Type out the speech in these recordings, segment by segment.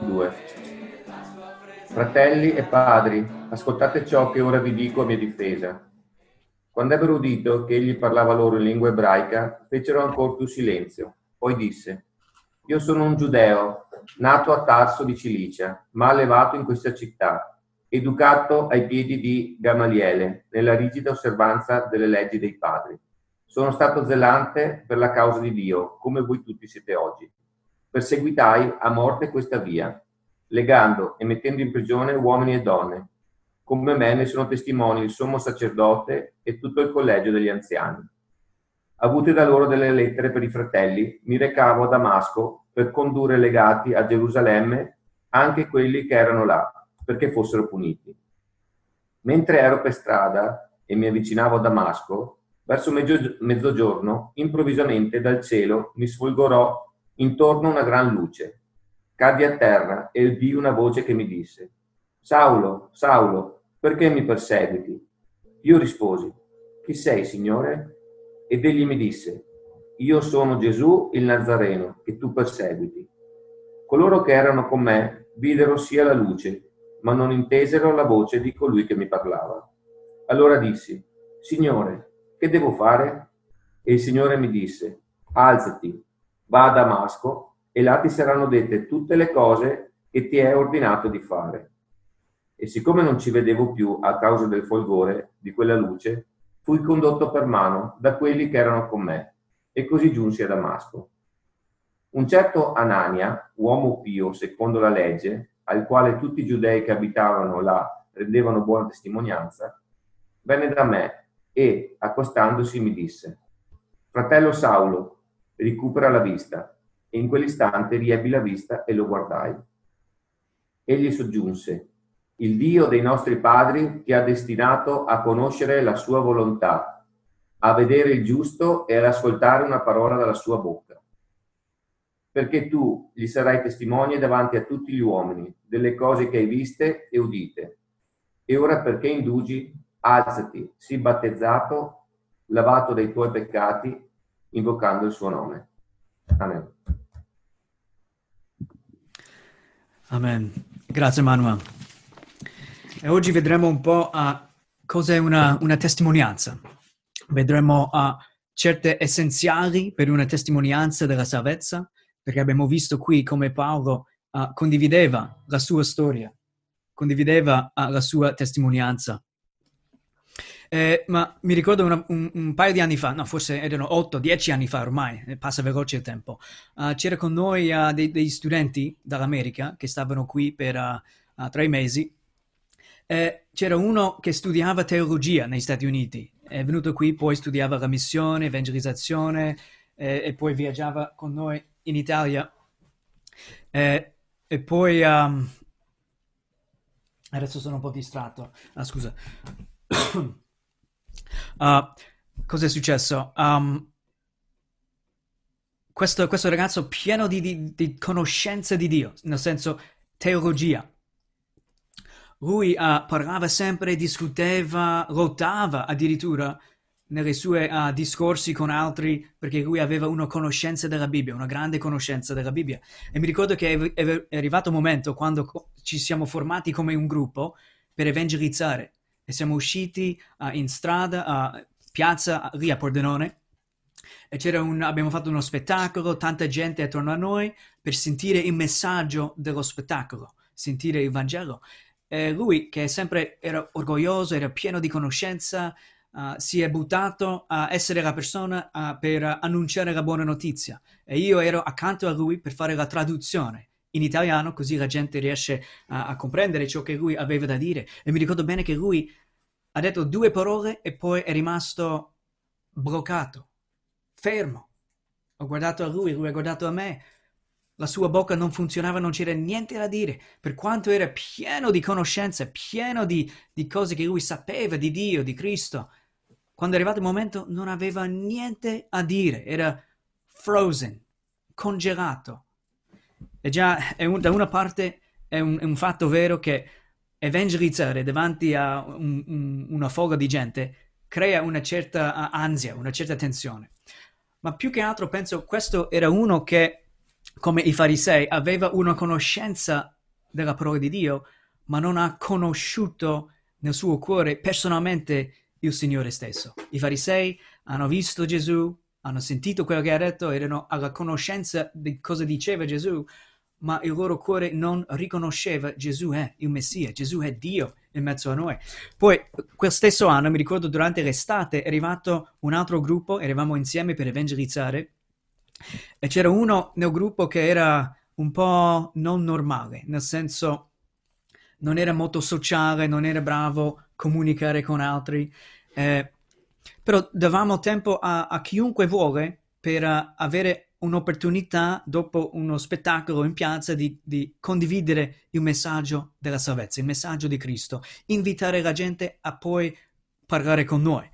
2. Fratelli e padri, ascoltate ciò che ora vi dico a mia difesa. Quando ebbero udito che egli parlava loro in lingua ebraica, fecero ancora più silenzio. Poi disse, io sono un giudeo, nato a Tarso di Cilicia, ma allevato in questa città, educato ai piedi di Gamaliele, nella rigida osservanza delle leggi dei padri. Sono stato zelante per la causa di Dio, come voi tutti siete oggi. Perseguitai a morte questa via, legando e mettendo in prigione uomini e donne, come me ne sono testimoni il sommo sacerdote e tutto il collegio degli anziani. Avute da loro delle lettere per i fratelli, mi recavo a Damasco per condurre legati a Gerusalemme anche quelli che erano là, perché fossero puniti. Mentre ero per strada e mi avvicinavo a Damasco, verso mezzogiorno, improvvisamente dal cielo mi sfolgorò intorno una gran luce. Caddi a terra e udì una voce che mi disse, Saulo, Saulo, perché mi perseguiti? Io risposi, chi sei, Signore? Ed egli mi disse, io sono Gesù il Nazareno, che tu perseguiti. Coloro che erano con me videro sia la luce, ma non intesero la voce di colui che mi parlava. Allora dissi, Signore, che devo fare? E il Signore mi disse, alzati, va a Damasco, e là ti saranno dette tutte le cose che ti è ordinato di fare e siccome non ci vedevo più a causa del folgore di quella luce, fui condotto per mano da quelli che erano con me e così giunsi a Damasco. Un certo Anania, uomo pio secondo la legge, al quale tutti i giudei che abitavano là rendevano buona testimonianza, venne da me e, accostandosi, mi disse, Fratello Saulo, recupera la vista. E in quell'istante riebbi la vista e lo guardai. Egli soggiunse, il Dio dei nostri padri ti ha destinato a conoscere la sua volontà, a vedere il giusto e ad ascoltare una parola dalla sua bocca. Perché tu gli sarai testimone davanti a tutti gli uomini delle cose che hai viste e udite. E ora perché indugi, alzati, sii battezzato, lavato dai tuoi peccati, invocando il suo nome. Amen. Amen. Grazie Manuel. E oggi vedremo un po' a cos'è una, una testimonianza. Vedremo a certe essenziali per una testimonianza della salvezza, perché abbiamo visto qui come Paolo uh, condivideva la sua storia, condivideva uh, la sua testimonianza. Eh, ma mi ricordo una, un, un, paio di anni fa, no, forse erano 8-10 anni fa ormai, eh, passa veloce il tempo, uh, c'era con noi dei, degli studenti dall'America che stavano qui per tre mesi eh, c'era uno che studiava teologia negli Stati Uniti, è venuto qui, poi studiava la missione, evangelizzazione eh, e poi viaggiava con noi in Italia. Eh, e poi um, adesso sono un po' distratto. Ah, scusa. uh, cosa è successo? Um, questo, questo, ragazzo pieno di, di, di conoscenze di Dio, nel senso teologia, lui uh, parlava sempre, discuteva, lottava addirittura nei suoi uh, discorsi con altri perché lui aveva una conoscenza della Bibbia, una grande conoscenza della Bibbia. E mi ricordo che è, è arrivato un momento quando ci siamo formati come un gruppo per evangelizzare e siamo usciti uh, in strada, a piazza lì a Pordenone e un, abbiamo fatto uno spettacolo, tanta gente attorno a noi per sentire il messaggio dello spettacolo, sentire il Vangelo eh, lui, che sempre era orgoglioso, era pieno di conoscenza, uh, si è buttato a essere la persona uh, per annunciare la buona notizia. E io ero accanto a lui per fare la traduzione in italiano, così la gente riesce a, a comprendere ciò che lui aveva da dire. E mi ricordo bene che lui ha detto due parole e poi è rimasto bloccato, fermo. Ho guardato a lui, lui ha guardato a me la sua bocca non funzionava, non c'era niente da dire, per quanto era pieno di conoscenze, pieno di, di cose che lui sapeva di Dio, di Cristo. Quando è arrivato il momento non aveva niente a dire, era frozen, congelato. E già un, da una parte è un, è un, fatto vero che evangelizzare davanti a un, una folla di gente crea una certa ansia, una certa tensione. ma più che altro penso questo era uno che, come i farisei, aveva una conoscenza della parola di Dio, ma non ha conosciuto nel suo cuore personalmente il Signore stesso. I farisei hanno visto Gesù, hanno sentito quello che ha detto, erano alla conoscenza di cosa diceva Gesù, ma il loro cuore non riconosceva Gesù è il Messia, Gesù è Dio in mezzo a noi. Poi, quel stesso anno, mi ricordo durante l'estate, è arrivato un altro gruppo, eravamo insieme per evangelizzare, e c'era uno nel gruppo che era un po' non normale, nel senso non era molto sociale, non era bravo a comunicare con altri, eh, però davamo tempo a, a chiunque vuole per uh, avere un'opportunità dopo uno spettacolo in piazza di, di, condividere il messaggio della salvezza, il messaggio di Cristo, invitare la gente a poi parlare con noi.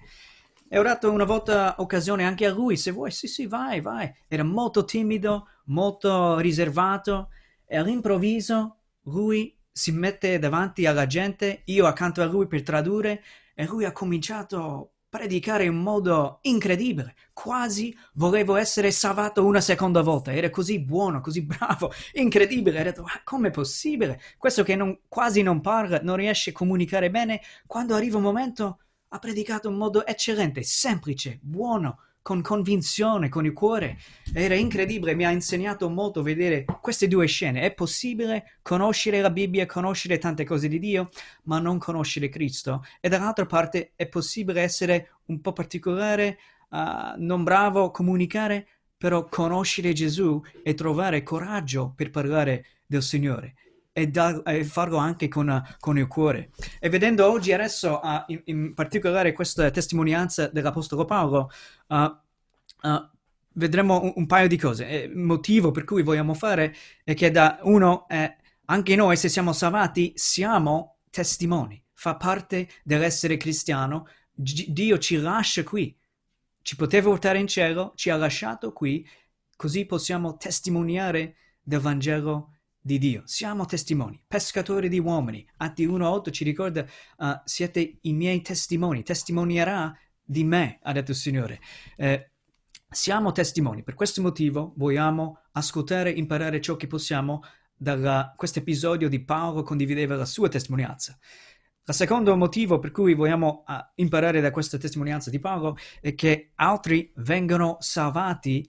E ho dato una volta occasione anche a lui, se vuoi, sì, sì, vai, vai. Era molto timido, molto riservato e all'improvviso lui si mette davanti alla gente, io accanto a lui per tradurre e lui ha cominciato predicare in modo incredibile. Quasi volevo essere salvato una seconda volta. Era così buono, così bravo, incredibile. Ho detto, ma com'è possibile? Questo che non, quasi non parla, non riesce a comunicare bene, quando arriva un momento ha predicato in modo eccellente, semplice, buono, con convinzione, con il cuore. Era incredibile, mi ha insegnato molto vedere queste due scene. È possibile conoscere la Bibbia, conoscere tante cose di Dio, ma non conoscere Cristo. E dall'altra parte è possibile essere un po' particolare, uh, non bravo a comunicare, però conoscere Gesù e trovare coraggio per parlare del Signore e, da, e farlo anche con, con, il cuore. E vedendo oggi adesso uh, in, in, particolare questa testimonianza dell'Apostolo Paolo, uh, vedremo un, un, paio di cose. Il motivo per cui vogliamo fare è che da uno, eh, anche noi se siamo salvati, siamo testimoni, fa parte dell'essere cristiano. G- Dio ci lascia qui, ci poteva portare in cielo, ci ha lasciato qui, così possiamo testimoniare del Vangelo di Dio. Siamo testimoni, pescatori di uomini. Atti 1.8 ci ricorda, uh, siete i miei testimoni, testimonierà di me, ha detto il Signore. Eh, siamo testimoni, per questo motivo vogliamo ascoltare e imparare ciò che possiamo da questo episodio di Paolo condivideva la sua testimonianza. Il secondo motivo per cui vogliamo uh, imparare da questa testimonianza di Paolo è che altri vengono salvati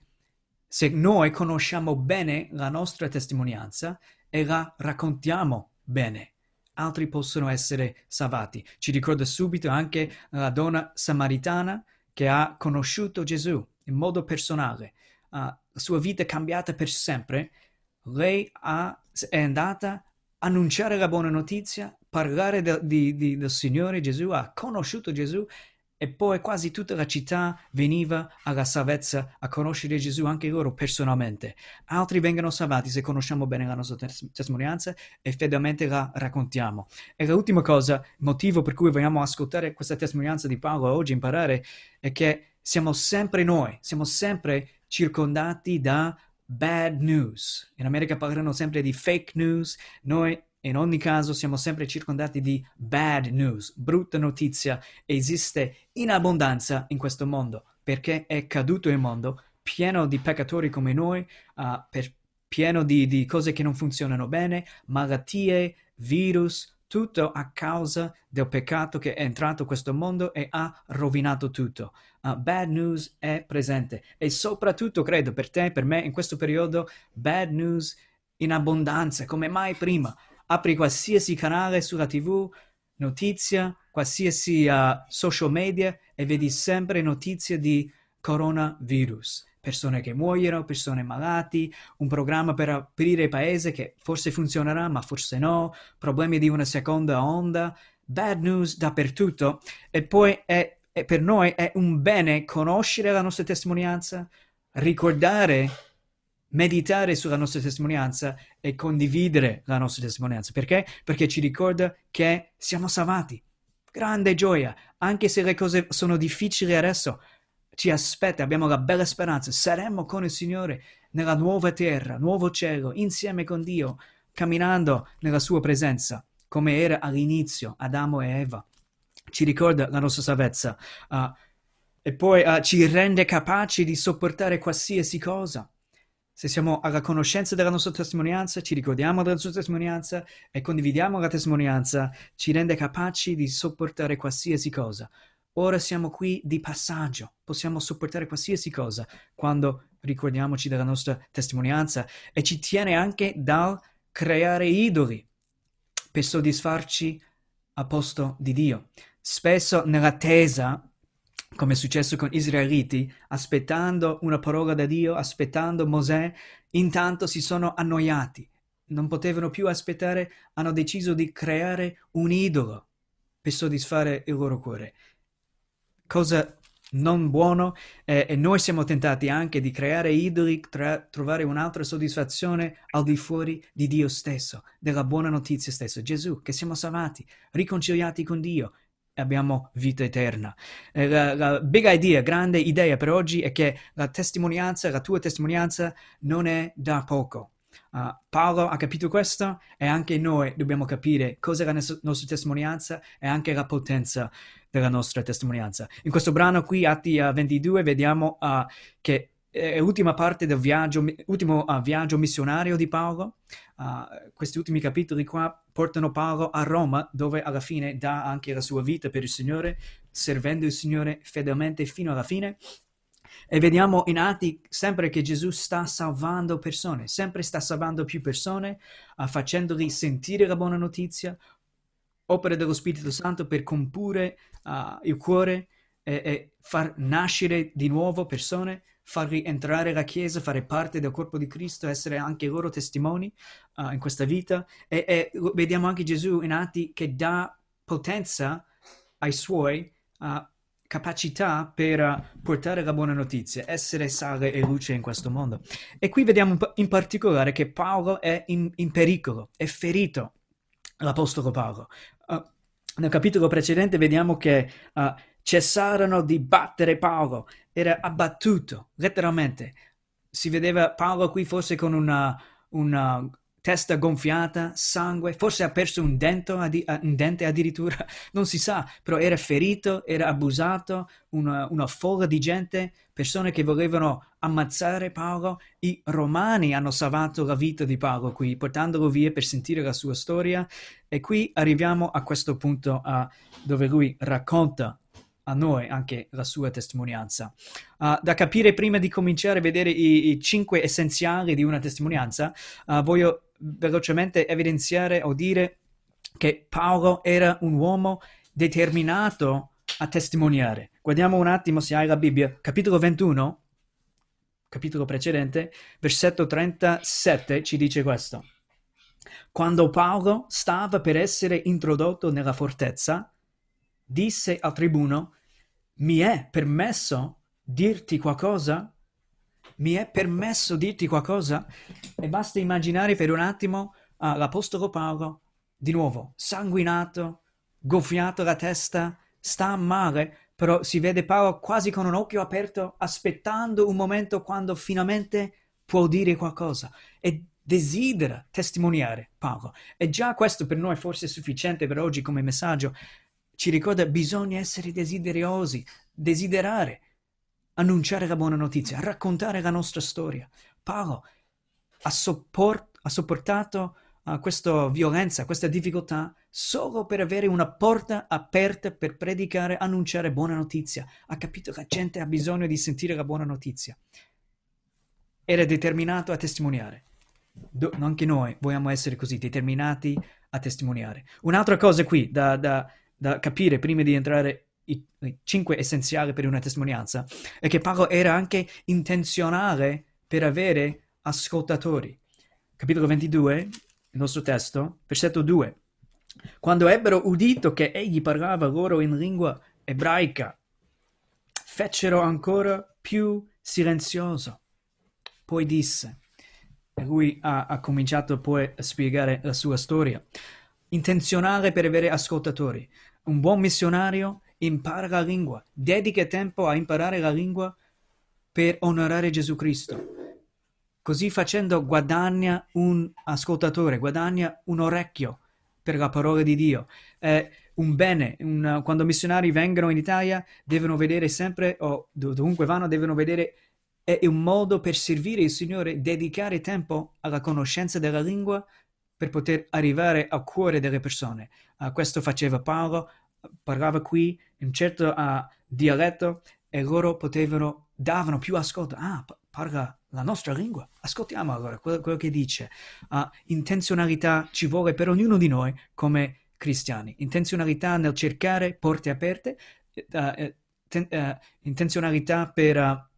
se noi conosciamo bene la nostra testimonianza e la raccontiamo bene, altri possono essere salvati. Ci ricorda subito anche la donna samaritana che ha conosciuto Gesù in modo personale. Uh, la sua vita è cambiata per sempre. Lei ha, è andata a annunciare la buona notizia, parlare de, di, di, del Signore Gesù, ha conosciuto Gesù e poi quasi tutta la città veniva alla salvezza a conoscere Gesù anche loro personalmente. Altri vengono salvati se conosciamo bene la nostra tes- testimonianza e fedelmente la raccontiamo. E l'ultima cosa, il motivo per cui vogliamo ascoltare questa testimonianza di Paolo oggi, imparare, è che siamo sempre noi, siamo sempre circondati da bad news. In America parlano sempre di fake news, noi in ogni caso siamo sempre circondati di bad news, brutta notizia, esiste in abbondanza in questo mondo, perché è caduto il mondo, pieno di peccatori come noi, uh, per, pieno di, di cose che non funzionano bene, malattie, virus, tutto a causa del peccato che è entrato in questo mondo e ha rovinato tutto. Uh, bad news è presente. E soprattutto credo per te, per me in questo periodo, bad news in abbondanza come mai prima apri qualsiasi canale sulla TV, notizia, qualsiasi uh, social media e vedi sempre notizie di coronavirus. Persone che muoiono, persone malati, un programma per aprire il paese che forse funzionerà ma forse no, problemi di una seconda onda, bad news dappertutto e poi è, è per noi è un bene conoscere la nostra testimonianza, ricordare meditare sulla nostra testimonianza e condividere la nostra testimonianza. Perché? Perché ci ricorda che siamo salvati. Grande gioia, anche se le cose sono difficili adesso, ci aspetta, abbiamo la bella speranza, saremo con il Signore nella nuova terra, nuovo cielo, insieme con Dio, camminando nella sua presenza, come era all'inizio Adamo e Eva. Ci ricorda la nostra salvezza. Uh, e poi uh, ci rende capaci di sopportare qualsiasi cosa. Se siamo alla conoscenza della nostra testimonianza, ci ricordiamo della sua testimonianza e condividiamo la testimonianza, ci rende capaci di sopportare qualsiasi cosa. Ora siamo qui di passaggio, possiamo sopportare qualsiasi cosa quando ricordiamoci della nostra testimonianza e ci tiene anche dal creare idoli per soddisfarci a posto di Dio. Spesso nell'attesa come è successo con israeliti, aspettando una parola da Dio, aspettando Mosè, intanto si sono annoiati, non potevano più aspettare, hanno deciso di creare un idolo per soddisfare il loro cuore. Cosa non buono eh, e noi siamo tentati anche di creare idoli, tra, trovare un'altra soddisfazione al di fuori di Dio stesso, della buona notizia stessa, Gesù, che siamo salvati, riconciliati con Dio, abbiamo vita eterna. Eh, la, la big idea, grande idea per oggi è che la testimonianza, la tua testimonianza non è da poco. Uh, Paolo ha capito questo e anche noi dobbiamo capire cosa è la nostra testimonianza e anche la potenza della nostra testimonianza. In questo brano qui, Atti uh, 22, vediamo uh, che è l'ultima parte del viaggio, ultimo uh, viaggio missionario di Paolo. Uh, questi ultimi capitoli qua portano Paolo a Roma, dove alla fine dà anche la sua vita per il Signore, servendo il Signore fedelmente fino alla fine. E vediamo in Atti sempre che Gesù sta salvando persone, sempre sta salvando più persone, uh, facendoli sentire la buona notizia, opere dello Spirito Santo per comporre il cuore e, e far nascere di nuovo persone farli entrare alla Chiesa, fare parte del corpo di Cristo, essere anche loro testimoni uh, in questa vita. E, e, vediamo anche Gesù in atti che dà potenza ai suoi uh, capacità per uh, portare la buona notizia, essere sale e luce in questo mondo. E qui vediamo in particolare che Paolo è in, in pericolo, è ferito, l'Apostolo Paolo. nel capitolo precedente vediamo che cessarono di battere Paolo, era abbattuto, letteralmente. Si vedeva Paolo qui forse con una, una testa gonfiata, sangue, forse ha perso un, un, dente addirittura, non si sa, però era ferito, era abusato, una, una folla di gente, persone che volevano ammazzare Paolo. I romani hanno salvato la vita di Paolo qui, portandolo via per sentire la sua storia e qui arriviamo a questo punto uh, dove lui racconta a noi anche la sua testimonianza. Uh, da capire prima di cominciare a vedere i, i cinque essenziali di una testimonianza, uh, voglio velocemente evidenziare o dire che Paolo era un uomo determinato a testimoniare. Guardiamo un attimo se hai la Bibbia, capitolo 21, capitolo precedente, versetto 37 ci dice questo. Quando Paolo stava per essere introdotto nella fortezza, disse al tribuno, mi è permesso dirti qualcosa? Mi è permesso dirti qualcosa? E basta immaginare per un attimo uh, l'Apostolo Paolo, di nuovo, sanguinato, gonfiato la testa, sta male, però si vede Paolo quasi con un occhio aperto, aspettando un momento quando finalmente può dire qualcosa. E desidera testimoniare Paolo. E già questo per noi forse è sufficiente per oggi come messaggio, ci ricorda bisogna essere desideriosi, desiderare, annunciare la buona notizia, raccontare la nostra storia. Paolo ha, sopport- ha sopportato uh, questa violenza, questa difficoltà solo per avere una porta aperta per predicare, annunciare buona notizia. Ha capito che la gente ha bisogno di sentire la buona notizia. Era determinato a testimoniare. Do- anche noi vogliamo essere così, determinati a testimoniare. Un'altra cosa qui da, da da capire prima di entrare i, cinque essenziali per una testimonianza è che Paolo era anche intenzionale per avere ascoltatori. Capitolo 22, il nostro testo, versetto 2. Quando ebbero udito che egli parlava loro in lingua ebraica, fecero ancora più silenzioso. Poi disse, e lui ha, ha cominciato poi a spiegare la sua storia intenzionale per avere ascoltatori. Un buon missionario impara la lingua, dedica tempo a imparare la lingua per onorare Gesù Cristo. Così facendo guadagna un ascoltatore, guadagna un orecchio per la parola di Dio. Eh, un bene. Un, quando missionari vengono in Italia devono vedere sempre, o dovunque vanno, devono vedere è un modo per servire il Signore, dedicare tempo alla conoscenza della lingua per poter arrivare al cuore delle persone. Uh, questo faceva Paolo, parlava qui in certo uh, dialetto e loro potevano, davano più ascolto. Ah, parla la nostra lingua. Ascoltiamo allora quello, quello che dice. Uh, intenzionalità ci vuole per ognuno di noi come cristiani. Intenzionalità nel cercare porte aperte, ten, intenzionalità per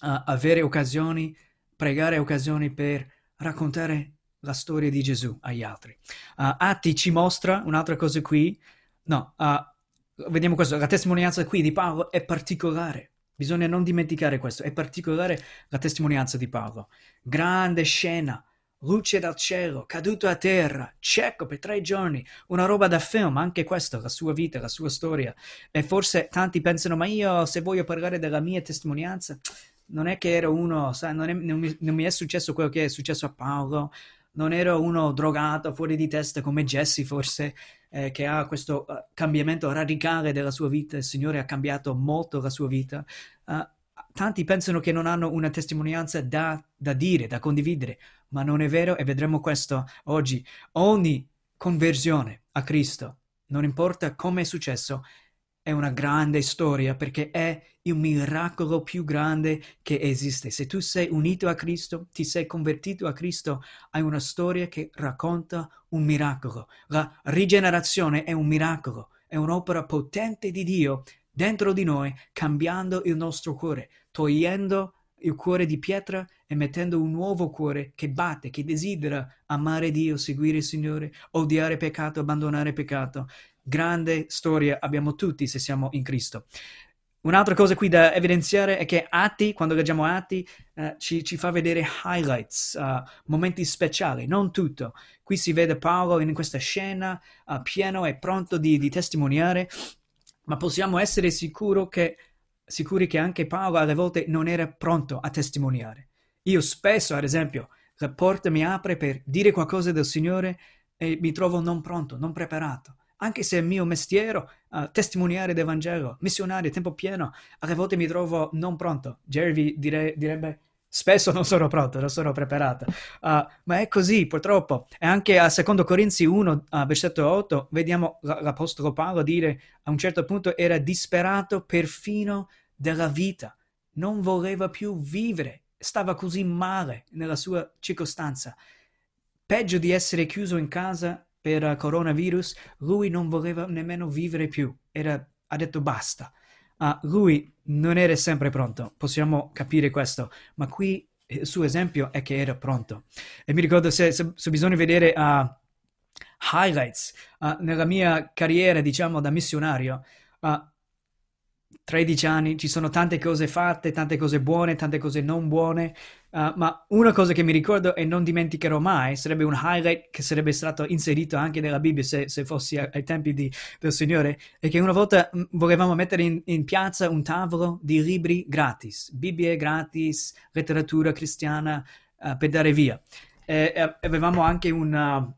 avere occasioni, pregare occasioni per raccontare la storia di Gesù agli altri. Atti ci mostra un'altra cosa qui. No, vediamo questo. La testimonianza qui di Paolo è particolare. Bisogna non dimenticare questo. È particolare la testimonianza di Paolo. Grande scena luce dal cielo, caduto a terra, cieco per tre giorni, una roba da film, anche questo, la sua vita, la sua storia. E forse tanti pensano, ma io se voglio parlare della mia testimonianza, non è che ero uno, sai, non, è, non, mi, non mi è successo quello che è successo a Paolo, non ero uno drogato, fuori di testa come Jesse forse, eh, che ha questo uh, cambiamento radicale della sua vita, il Signore ha cambiato molto la sua vita. Uh, tanti pensano che non hanno una testimonianza da, da dire, da condividere, ma non è vero e vedremo questo oggi. Ogni conversione a Cristo, non importa come è successo, è una grande storia perché è il miracolo più grande che esiste. Se tu sei unito a Cristo, ti sei convertito a Cristo, hai una storia che racconta un miracolo. La rigenerazione è un miracolo, è un'opera potente di Dio dentro di noi, cambiando il nostro cuore, togliendo il cuore di pietra e mettendo un nuovo cuore che batte, che desidera amare Dio, seguire il Signore, odiare peccato, abbandonare peccato. Grande storia abbiamo tutti se siamo in Cristo. Un'altra cosa qui da evidenziare è che Atti, quando leggiamo Atti, uh, ci, ci, fa vedere highlights, uh, momenti speciali, non tutto. Qui si vede Paolo in questa scena uh, pieno e pronto di, di testimoniare, ma possiamo essere che sicuri che anche Paolo alle volte non era pronto a testimoniare. Io spesso, ad esempio, la porta mi apre per dire qualcosa del Signore e mi trovo non pronto, non preparato. Anche se è mio mestiere uh, testimoniare del Vangelo, missionario, tempo pieno, alle volte mi trovo non pronto. Jerry dire, direbbe Spesso non sono pronto, non sono preparato. Uh, ma è così, purtroppo. E anche a secondo Corinzi 1, uh, versetto 8, vediamo l'Apostolo Paolo dire a un certo punto era disperato perfino della vita. Non voleva più vivere. Stava così male nella sua circostanza. Peggio di essere chiuso in casa per coronavirus, lui non voleva nemmeno vivere più. Era, ha detto basta. Uh, lui non era sempre pronto, possiamo capire questo, ma qui il suo esempio è che era pronto. E mi ricordo se, se, se bisogna vedere uh, highlights uh, nella mia carriera, diciamo, da missionario, 13 anni, ci sono tante cose fatte, tante cose buone, tante cose non buone, uh, ma una cosa che mi ricordo e non dimenticherò mai, sarebbe un highlight che sarebbe stato inserito anche nella Bibbia se, se fossi ai, ai tempi di, del Signore, è che una volta mm, volevamo mettere in, in, piazza un tavolo di libri gratis, Bibbie gratis, letteratura cristiana uh, per dare via. E, e avevamo anche una,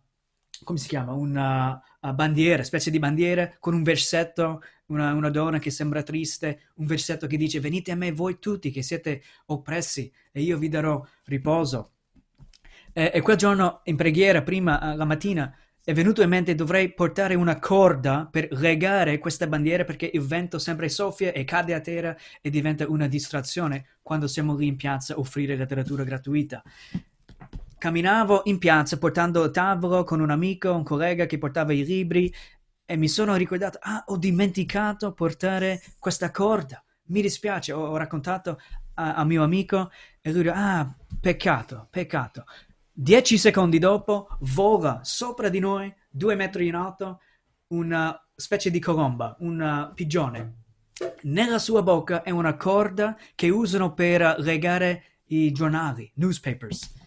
come si chiama, una uh, bandiera, specie di bandiera con un versetto una, una, donna che sembra triste, un versetto che dice venite a me voi tutti che siete oppressi e io vi darò riposo. E, e quel giorno in preghiera, prima la mattina, è venuto in mente dovrei portare una corda per legare questa bandiera perché il vento sempre soffia e cade a terra e diventa una distrazione quando siamo lì in piazza a offrire letteratura gratuita. Camminavo in piazza portando il tavolo con un amico, un collega che portava i libri e mi sono ricordato, ah, ho dimenticato portare questa corda. Mi dispiace, ho, ho raccontato a, a, mio amico e lui dice, ah, peccato, peccato. Dieci secondi dopo vola sopra di noi, due metri in alto, una specie di colomba, un pigione. Nella sua bocca è una corda che usano per legare i giornali, newspapers.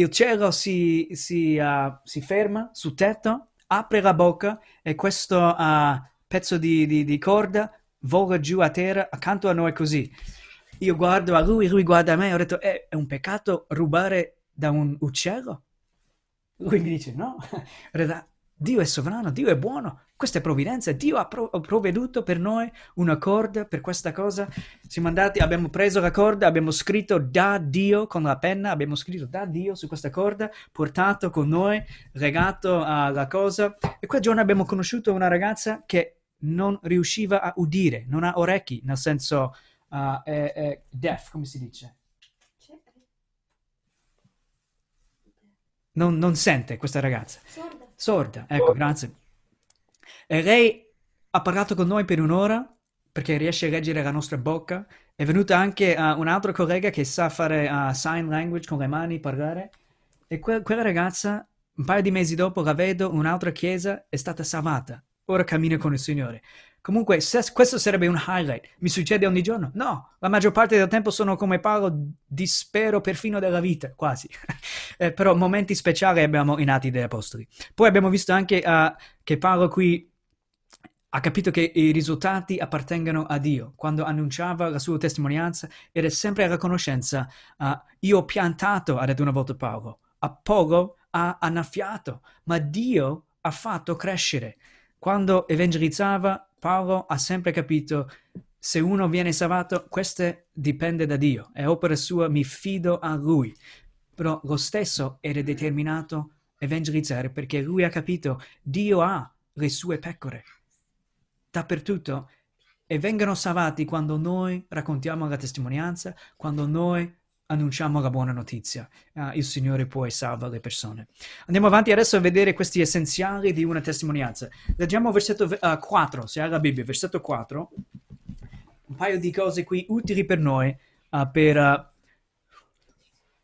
Il cielo si, si, uh, si ferma sul tetto apre la bocca e questo uh, pezzo di, di, di, corda vola giù a terra accanto a noi così. Io guardo a lui, lui guarda a me e ho detto, eh, è un peccato rubare da un uccello? Lui mi dice, no. Dio è sovrano, Dio è buono, questa è provvidenza, Dio ha provveduto per noi una corda per questa cosa. Siamo andati, abbiamo preso la corda, abbiamo scritto da Dio con la penna, abbiamo scritto da Dio su questa corda, portato con noi, legato alla cosa. E quel giorno abbiamo conosciuto una ragazza che non riusciva a udire, non ha orecchi, nel senso uh, è, è deaf, come si dice? Non, non sente questa ragazza. Sorda. Sorda, ecco, grazie. E lei ha parlato con noi per un'ora perché riesce a leggere la nostra bocca. È venuta anche uh, un altro collega che sa fare uh, sign language con le mani, parlare. E que- quella ragazza, un paio di mesi dopo, la vedo in un'altra chiesa, è stata salvata. Ora cammina con il Signore. Comunque, se questo sarebbe un highlight, mi succede ogni giorno? No, la maggior parte del tempo sono come Paolo, dispero perfino della vita, quasi. eh, però momenti speciali abbiamo in Atti degli Apostoli. Poi abbiamo visto anche uh, che Paolo qui ha capito che i risultati appartengono a Dio. Quando annunciava la sua testimonianza era sempre alla conoscenza. Uh, io ho piantato, ha detto una volta Paolo, Apollo ha annaffiato, ma Dio ha fatto crescere. Quando evangelizzava, Paolo ha sempre capito se uno viene salvato, questo dipende da Dio, è opera sua, mi fido a lui. Però lo stesso era determinato a evangelizzare perché lui ha capito Dio ha le sue pecore dappertutto e vengono salvati quando noi raccontiamo la testimonianza, quando noi annunciamo la buona notizia. Uh, il Signore poi salva le persone. Andiamo avanti adesso a vedere questi essenziali di una testimonianza. Leggiamo versetto uh, ah, 4, se hai la Bibbia, versetto 4. Un paio di cose qui utili per noi uh, per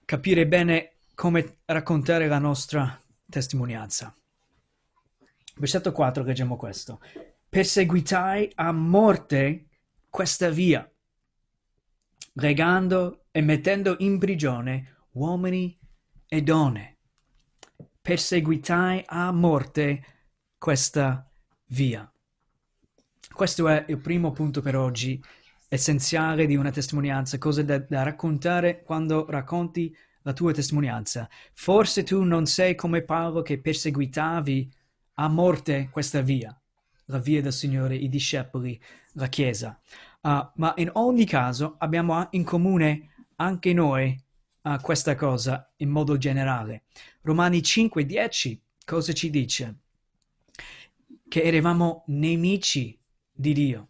capire bene come raccontare la nostra testimonianza. Versetto 4 leggiamo questo perseguitai a morte questa via, legando e mettendo in prigione uomini e donne. Perseguitai a morte questa via. Questo è il primo punto per oggi, essenziale di una testimonianza, cose da, da raccontare quando racconti la tua testimonianza. Forse tu non sei come Paolo che perseguitavi a morte questa via la via del Signore, i discepoli, la Chiesa. Uh, ma in ogni caso abbiamo in comune anche noi uh, questa cosa in modo generale. Romani 5:10 cosa ci dice? Che eravamo nemici di Dio.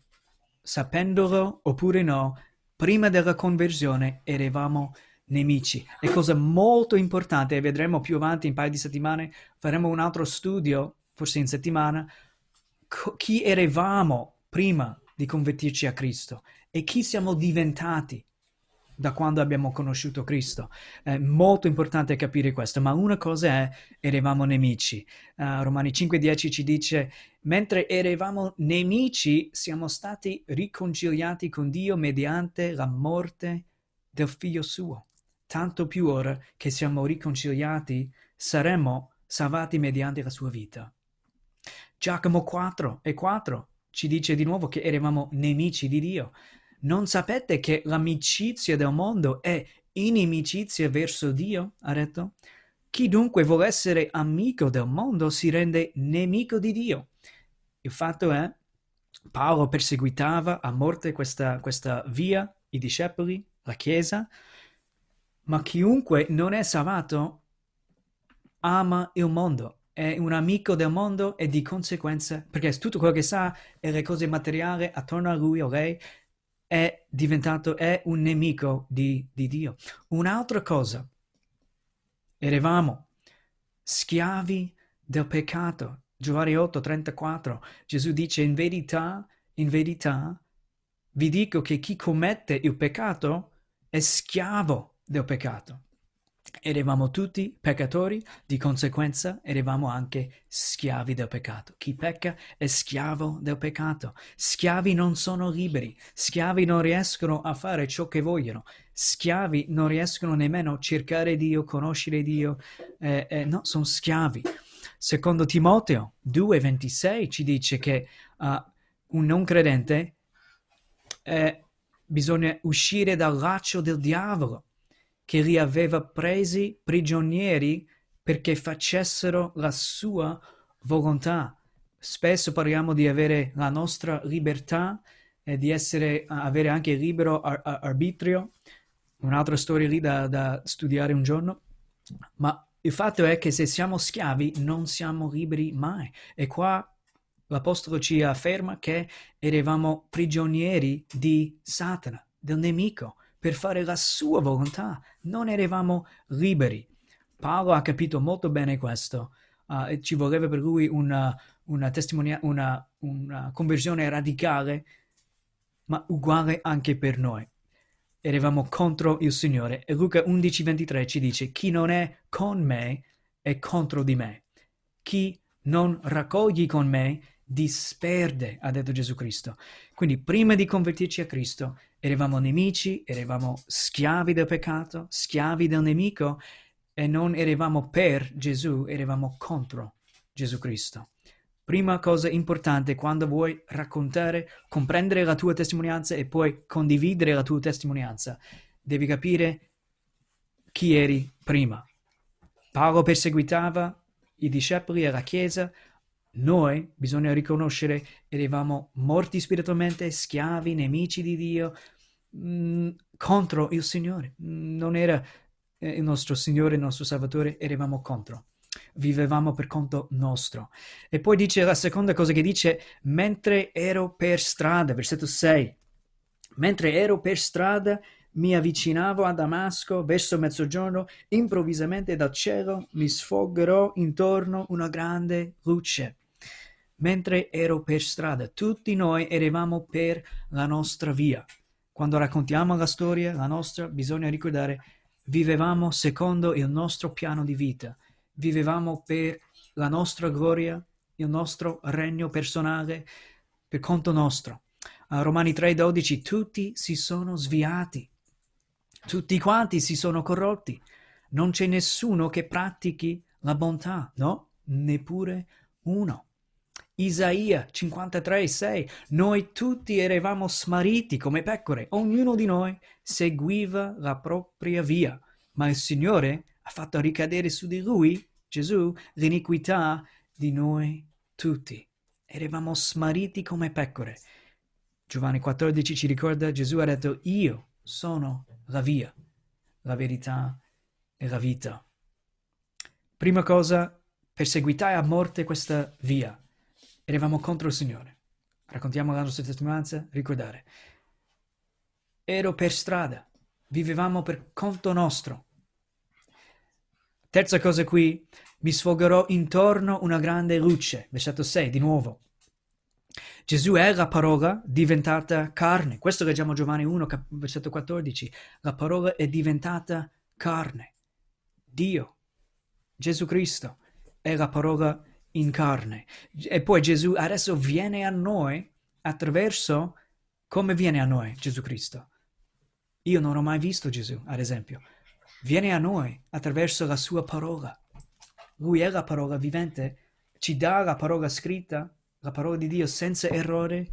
Sapendolo oppure no, prima della conversione eravamo nemici. È cosa molto importante e vedremo più avanti in un paio di settimane, faremo un altro studio, forse in settimana, chi eravamo prima di convertirci a Cristo e chi siamo diventati da quando abbiamo conosciuto Cristo. È molto importante capire questo, ma una cosa è, eravamo nemici. Uh, Romani 5.10 ci dice, mentre eravamo nemici, siamo stati riconciliati con Dio mediante la morte del figlio suo. Tanto più ora che siamo riconciliati, saremo salvati mediante la sua vita. Giacomo 4 e 4 ci dice di nuovo che eravamo nemici di Dio. Non sapete che l'amicizia del mondo è inimicizia verso Dio? Ha detto. Chi dunque vuole essere amico del mondo si rende nemico di Dio. Il fatto è, Paolo perseguitava a morte questa, questa via, i discepoli, la Chiesa, ma chiunque non è salvato ama il mondo è un amico del mondo e di conseguenza, perché tutto quello che sa e le cose materiali attorno a lui o è diventato, è un nemico di, di Dio. Un'altra cosa, eravamo schiavi del peccato. Giovanni 8, 34, Gesù dice in verità, in verità, vi dico che chi commette il peccato è schiavo del peccato. Eravamo tutti peccatori, di conseguenza eravamo anche schiavi del peccato. Chi pecca è schiavo del peccato. Schiavi non sono liberi, schiavi non riescono a fare ciò che vogliono, schiavi non riescono nemmeno a cercare Dio, conoscere Dio, eh, eh, no, sono schiavi. Secondo Timoteo 2,26 ci dice che uh, un non credente eh, bisogna uscire dal laccio del diavolo che li aveva presi prigionieri perché facessero la sua volontà. Spesso parliamo di avere la nostra libertà e di essere, avere anche libero ar- arbitrio, un'altra storia lì da, da studiare un giorno, ma il fatto è che se siamo schiavi non siamo liberi mai. E qua l'Apostolo ci afferma che eravamo prigionieri di Satana, del nemico, per fare la sua volontà. Non eravamo liberi. Paolo ha capito molto bene questo. Uh, ci voleva per lui una, una, testimonia- una, una conversione radicale, ma uguale anche per noi eravamo contro il Signore. E Luca 11:23 ci dice, chi non è con me è contro di me. Chi non raccoglie con me disperde, ha detto Gesù Cristo. Quindi prima di convertirci a Cristo eravamo nemici, eravamo schiavi del peccato, schiavi del nemico e non eravamo per Gesù, eravamo contro Gesù Cristo. Prima cosa importante quando vuoi raccontare, comprendere la tua testimonianza e poi condividere la tua testimonianza, devi capire chi eri prima. Paolo perseguitava i discepoli e la Chiesa, noi, bisogna riconoscere, eravamo morti spiritualmente, schiavi, nemici di Dio, mm, contro il Signore. Non era eh, il nostro Signore, il nostro Salvatore, eravamo contro vivevamo per conto nostro. E poi dice la seconda cosa che dice, mentre ero per strada, versetto 6, mentre ero per strada mi avvicinavo a Damasco verso mezzogiorno, improvvisamente dal cielo mi sfogherò intorno una grande luce. Mentre ero per strada, tutti noi eravamo per la nostra via. Quando raccontiamo la storia, la nostra, bisogna ricordare, vivevamo secondo il nostro piano di vita vivevamo per la nostra gloria, il nostro regno personale, per conto nostro. A Romani 3:12 tutti si sono sviati, tutti quanti si sono corrotti, non c'è nessuno che pratichi la bontà, no, neppure uno. Isaia 53:6 Noi tutti eravamo smarriti come pecore, ognuno di noi seguiva la propria via, ma il Signore ha fatto ricadere su di lui, Gesù, l'iniquità di noi tutti. Eravamo smarriti come pecore. Giovanni 14 ci ricorda, Gesù ha detto, io sono la via, la verità e la vita. Prima cosa, perseguitai a morte questa via. Eravamo contro il Signore. Raccontiamo la nostra testimonianza, ricordare. Ero per strada, vivevamo per conto nostro. Terza cosa qui, mi sfogherò intorno una grande luce. Versetto 6, di nuovo. Gesù è la parola diventata carne. Questo leggiamo Giovanni 1, cap- versetto 14. La parola è diventata carne. Dio, Gesù Cristo, è la parola in carne. E poi Gesù adesso viene a noi attraverso come viene a noi Gesù Cristo. Io non ho mai visto Gesù, ad esempio viene a noi attraverso la sua parola. Lui è la parola vivente, ci dà la parola scritta, la parola di Dio senza errore,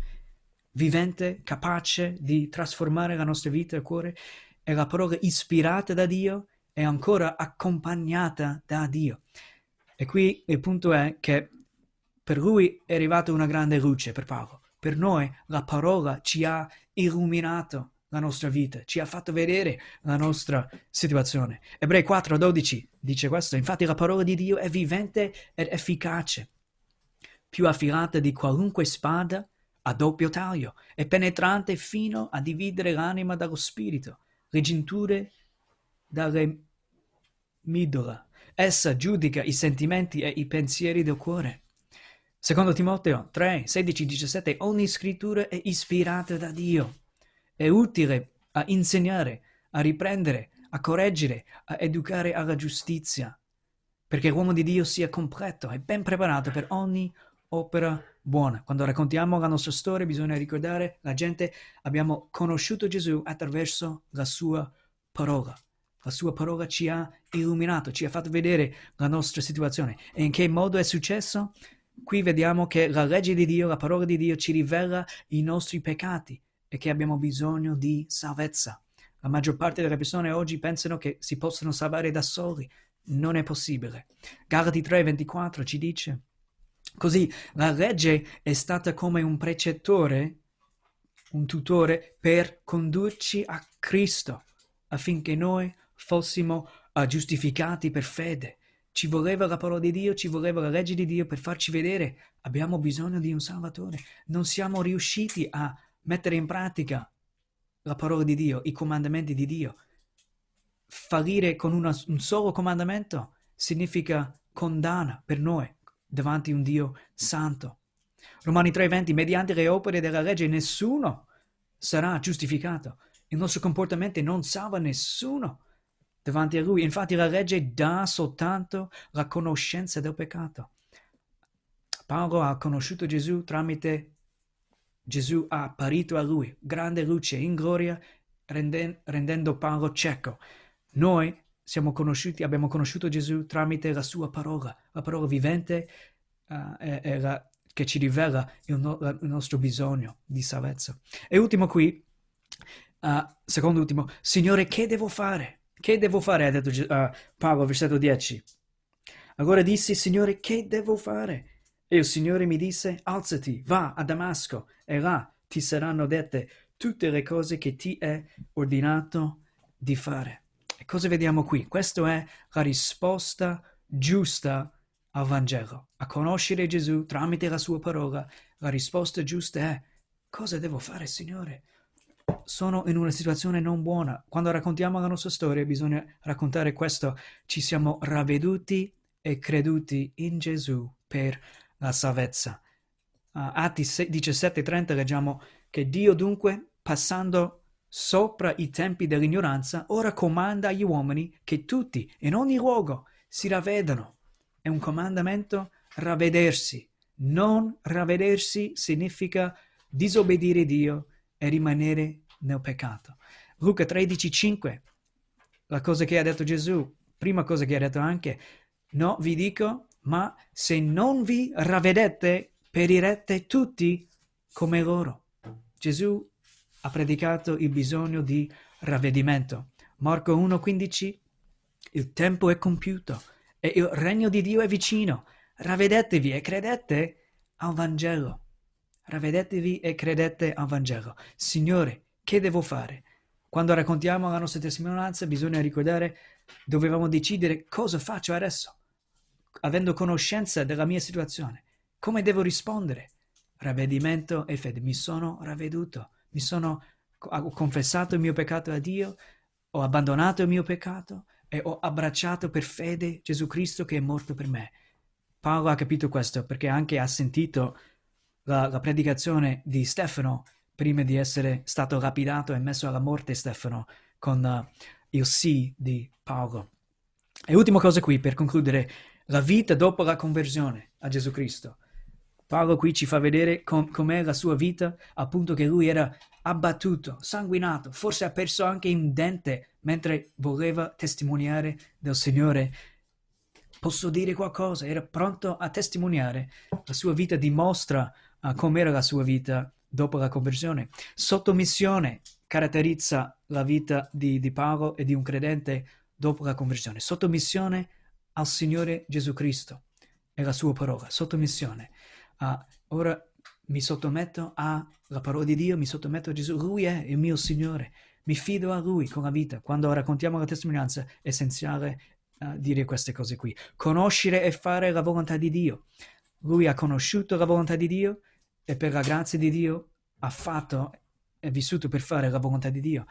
vivente, capace di trasformare la nostra vita e il cuore. È la parola ispirata da Dio e ancora accompagnata da Dio. E qui il punto è che per lui è arrivata una grande luce, per Paolo. Per noi la parola ci ha illuminato la nostra vita, ci ha fatto vedere la nostra situazione. Ebrei 4:12 dice questo, infatti la parola di Dio è vivente ed efficace, più affilata di qualunque spada a doppio taglio, e penetrante fino a dividere l'anima dallo spirito, le giunture dalle midola. Essa giudica i sentimenti e i pensieri del cuore. Secondo Timoteo 3, 16, 17, ogni scrittura è ispirata da Dio è utile a insegnare, a riprendere, a correggere, a educare alla giustizia, perché l'uomo di Dio sia completo e ben preparato per ogni opera buona. Quando raccontiamo la nostra storia bisogna ricordare la gente abbiamo conosciuto Gesù attraverso la sua parola. La sua parola ci ha illuminato, ci ha fatto vedere la nostra situazione. E in che modo è successo? Qui vediamo che la legge di Dio, la parola di Dio ci rivela i nostri peccati, e che abbiamo bisogno di salvezza. La maggior parte delle persone oggi pensano che si possano salvare da soli. Non è possibile. Galati 3:24 ci dice Così la legge è stata come un precettore, un tutore per condurci a Cristo affinché noi fossimo uh, giustificati per fede. Ci voleva la parola di Dio, ci voleva la legge di Dio per farci vedere abbiamo bisogno di un Salvatore. Non siamo riusciti a mettere in pratica la parola di Dio, i comandamenti di Dio. Fallire con una, un solo comandamento significa condanna per noi davanti a un Dio santo. Romani 3:20, mediante le opere della legge nessuno sarà giustificato. Il nostro comportamento non salva nessuno davanti a Lui. Infatti la legge dà soltanto la conoscenza del peccato. Paolo ha conosciuto Gesù tramite Gesù ha apparito a lui, grande luce in gloria, renden, rendendo Paolo cieco. Noi siamo conosciuti, abbiamo conosciuto Gesù tramite la sua parola, la parola vivente uh, è, è la, che ci rivela il, no, il, nostro bisogno di salvezza. E ultimo qui, uh, secondo ultimo, Signore, che devo fare? Che devo fare? Ha detto uh, Paolo, versetto 10. Allora dissi, Signore, che devo fare? E il Signore mi disse, alzati, va a Damasco, e là ti saranno dette tutte le cose che ti è ordinato di fare. E cosa vediamo qui? Questa è la risposta giusta al Vangelo. A conoscere Gesù tramite la sua parola, la risposta giusta è cosa devo fare, Signore? Sono in una situazione non buona. Quando raccontiamo la nostra storia bisogna raccontare questo. Ci siamo ravveduti e creduti in Gesù per la salvezza. Uh, Atti 17:30 leggiamo che Dio dunque, passando sopra i tempi dell'ignoranza, ora comanda agli uomini che tutti, in ogni luogo, si ravvedano. È un comandamento ravvedersi. Non ravvedersi significa disobbedire Dio e rimanere nel peccato. Luca 13:5, la cosa che ha detto Gesù, prima cosa che ha detto anche, no, vi dico, ma se non vi ravvedete, perirete tutti come loro. Gesù ha predicato il bisogno di ravvedimento. Marco 1,15 Il tempo è compiuto e il regno di Dio è vicino. Ravvedetevi e credete al Vangelo. Ravvedetevi e credete al Vangelo. Signore, che devo fare? Quando raccontiamo la nostra testimonianza bisogna ricordare, dovevamo decidere cosa faccio adesso avendo conoscenza della mia situazione, come devo rispondere? Ravvedimento e fede. Mi sono ravveduto, mi sono ho confessato il mio peccato a Dio, ho abbandonato il mio peccato e ho abbracciato per fede Gesù Cristo che è morto per me. Paolo ha capito questo perché anche ha sentito la, la predicazione di Stefano prima di essere stato lapidato e messo alla morte Stefano con uh, il sì di Paolo. E ultima cosa qui per concludere, la vita dopo la conversione a Gesù Cristo. Paolo qui ci fa vedere com- com'è la sua vita, appunto che lui era abbattuto, sanguinato, forse ha perso anche un dente mentre voleva testimoniare del Signore. Posso dire qualcosa? Era pronto a testimoniare. La sua vita dimostra uh, com'era la sua vita dopo la conversione. Sottomissione caratterizza la vita di, di Paolo e di un credente dopo la conversione. Sottomissione al Signore Gesù Cristo e la sua parola, sottomissione. Uh, ora mi sottometto alla parola di Dio, mi sottometto a Gesù, Lui è il mio Signore, mi fido a Lui con la vita. Quando raccontiamo la testimonianza è essenziale uh, dire queste cose qui. Conoscere e fare la volontà di Dio. Lui ha conosciuto la volontà di Dio e per la grazia di Dio ha fatto e vissuto per fare la volontà di Dio.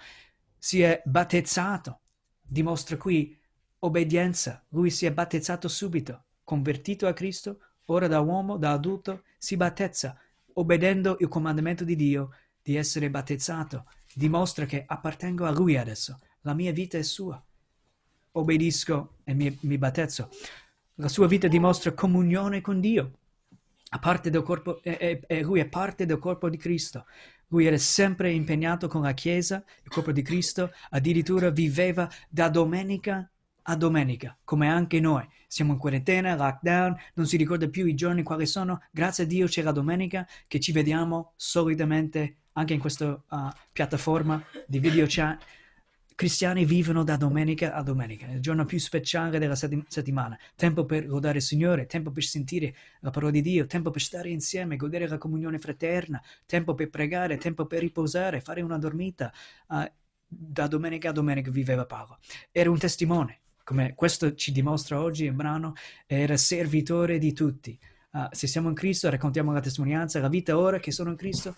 Si è battezzato, dimostra qui obbedienza. Lui si è battezzato subito, convertito a Cristo, ora da uomo, da adulto, si battezza, obbedendo il comandamento di Dio di essere battezzato. Dimostra che appartengo a Lui adesso. La mia vita è sua. Obbedisco e mi, mi battezzo. La sua vita dimostra comunione con Dio. Corpo, e, e, e lui è parte del corpo di Cristo. Lui era sempre impegnato con la Chiesa, il corpo di Cristo, addirittura viveva da domenica a domenica, come anche noi. Siamo in quarantena, lockdown, non si ricorda più i giorni quali sono. Grazie a Dio c'è la domenica che ci vediamo solitamente anche in questa uh, piattaforma di video chat. Cristiani vivono da domenica a domenica, il giorno più speciale della settimana, tempo per lodare il Signore, tempo per sentire la parola di Dio, tempo per stare insieme, godere la comunione fraterna, tempo per pregare, tempo per riposare, fare una dormita. Uh, da domenica a domenica viveva Paolo. Era un testimone, come questo ci dimostra oggi il brano, era servitore di tutti. Uh, se siamo in Cristo, raccontiamo la testimonianza, la vita ora che sono in Cristo,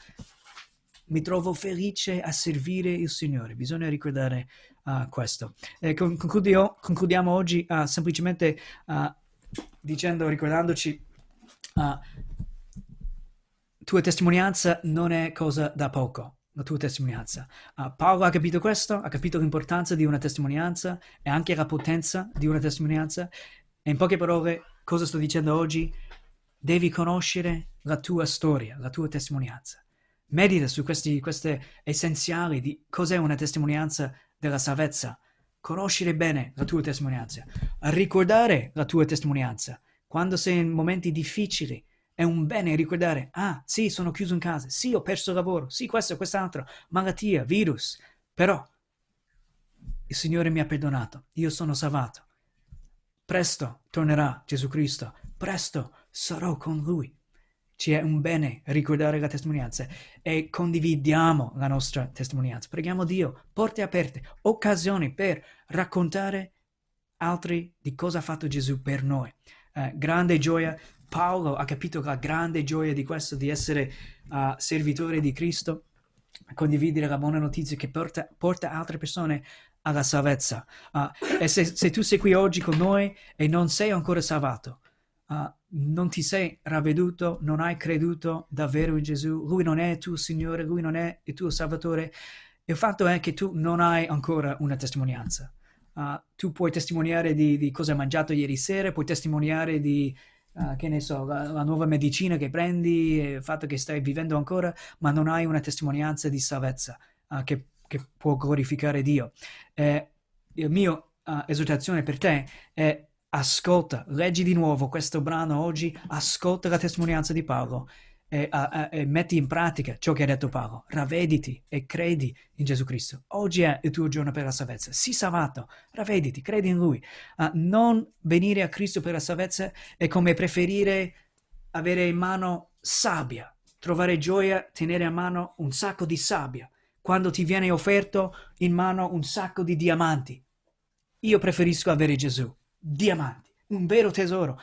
mi trovo felice a servire il Signore. Bisogna ricordare uh, questo. Concludio, concludiamo oggi uh, semplicemente dicendo, ricordandoci, tua testimonianza non è cosa da poco la tua testimonianza. Uh, Paolo ha capito questo, ha capito l'importanza di una testimonianza e anche la potenza di una testimonianza. E in poche parole, cosa sto dicendo oggi? Devi conoscere la tua storia, la tua testimonianza. Medita su questi, queste essenziali di cos'è una testimonianza della salvezza. Conoscere bene la tua testimonianza. Ricordare la tua testimonianza. Quando sei in momenti difficili, è un bene ricordare, ah sì, sono chiuso in casa, sì, ho perso il lavoro, sì, questo quest'altro, malattia, virus, però il Signore mi ha perdonato, io sono salvato. Presto tornerà Gesù Cristo, presto sarò con Lui. Ci è un bene ricordare la testimonianza e condividiamo la nostra testimonianza. Preghiamo Dio, porte aperte, occasioni per raccontare altri di cosa ha fatto Gesù per noi. Eh, grande gioia Paolo ha capito la grande gioia di questo, di essere uh, servitore di Cristo, condividere la buona notizia che porta, porta altre persone alla salvezza. Uh, e se, se, tu sei qui oggi con noi e non sei ancora salvato, uh, non ti sei ravveduto, non hai creduto davvero in Gesù, Lui non è il tuo Signore, Lui non è il tuo Salvatore, il fatto è che tu non hai ancora una testimonianza. Uh, tu puoi testimoniare di, di, cosa hai mangiato ieri sera, puoi testimoniare di uh, che ne so, la, la, nuova medicina che prendi, il fatto che stai vivendo ancora, ma non hai una testimonianza di salvezza uh, che, che, può glorificare Dio. Eh, mio uh, esortazione per te è ascolta, leggi di nuovo questo brano oggi, ascolta la testimonianza di Paolo e, a, e, metti in pratica ciò che ha detto Paolo. Ravvediti e credi in Gesù Cristo. Oggi è il tuo giorno per la salvezza. Sii salvato, ravvediti, credi in Lui. Uh, non venire a Cristo per la salvezza è come preferire avere in mano sabbia, trovare gioia, tenere a mano un sacco di sabbia, quando ti viene offerto in mano un sacco di diamanti. Io preferisco avere Gesù, diamanti, un vero tesoro,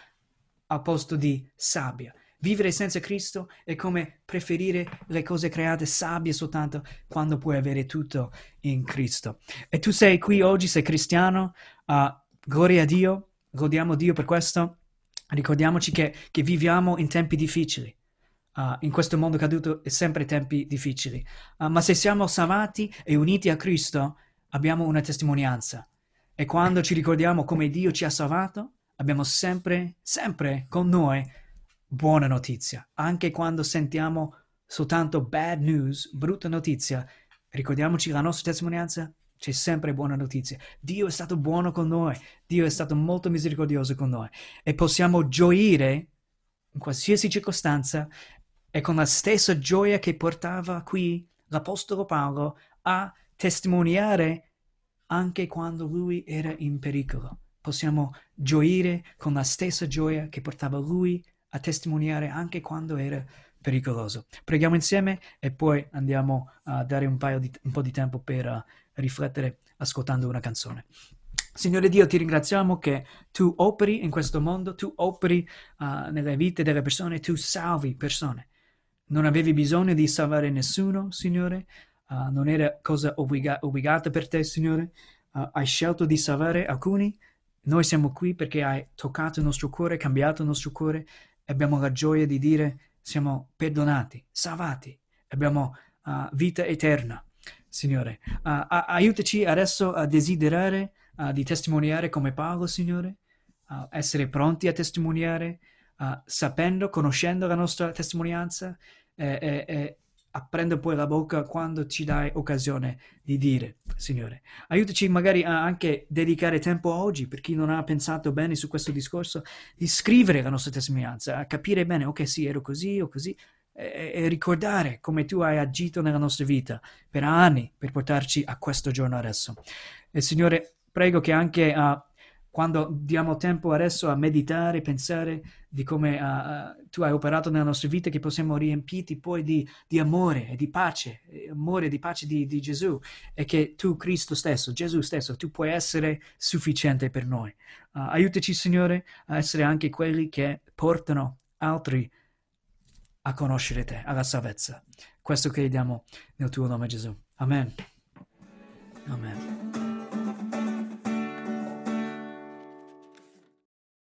al posto di sabbia. Vivere senza Cristo è come preferire le cose create sabbie soltanto quando puoi avere tutto in Cristo. E tu sei qui oggi, sei cristiano, uh, gloria a Dio, godiamo Dio per questo. Ricordiamoci che, che viviamo in tempi difficili. Uh, in questo mondo caduto è sempre tempi difficili. Uh, ma se siamo salvati e uniti a Cristo, abbiamo una testimonianza. E quando ci ricordiamo come Dio ci ha salvato, abbiamo sempre, sempre con noi buona notizia. Anche quando sentiamo soltanto bad news, brutta notizia, ricordiamoci la nostra testimonianza, c'è sempre buona notizia. Dio è stato buono con noi, Dio è stato molto misericordioso con noi e possiamo gioire in qualsiasi circostanza e con la stessa gioia che portava qui l'Apostolo Paolo a testimoniare anche quando lui era in pericolo. Possiamo gioire con la stessa gioia che portava lui a testimoniare anche quando era pericoloso. Preghiamo insieme e poi andiamo a dare un, di, un po' di tempo per uh, riflettere ascoltando una canzone. Signore Dio, ti ringraziamo che tu operi in questo mondo, tu operi uh, nelle vite delle persone, tu salvi persone. Non avevi bisogno di salvare nessuno, Signore, uh, non era cosa obbliga- obbligata per te, Signore. Uh, hai scelto di salvare alcuni. Noi siamo qui perché hai toccato il nostro cuore, cambiato il nostro cuore abbiamo la gioia di dire siamo perdonati, salvati, abbiamo uh, vita eterna. Signore, aiutaci adesso a desiderare di testimoniare come Paolo, Signore, essere pronti a testimoniare, sapendo, conoscendo la nostra testimonianza e, e, apprendo poi la bocca quando ci dai occasione di dire, Signore. Aiutaci magari a anche dedicare tempo oggi, per chi non ha pensato bene su questo discorso, di scrivere la nostra testimonianza, a capire bene, ok, sì, ero così o così, e, e ricordare come tu hai agito nella nostra vita per anni per portarci a questo giorno adesso. E Signore, prego che anche uh, quando diamo tempo adesso a meditare, pensare di come uh, tu hai operato nella nostra vita, che possiamo riempiti poi di, di amore e di pace, amore e di pace di, di, Gesù, e che tu, Cristo stesso, Gesù stesso, tu puoi essere sufficiente per noi. Uh, aiutaci, Signore, a essere anche quelli che portano altri a conoscere te, alla salvezza. Questo chiediamo nel tuo nome, Gesù. Amen. Amen.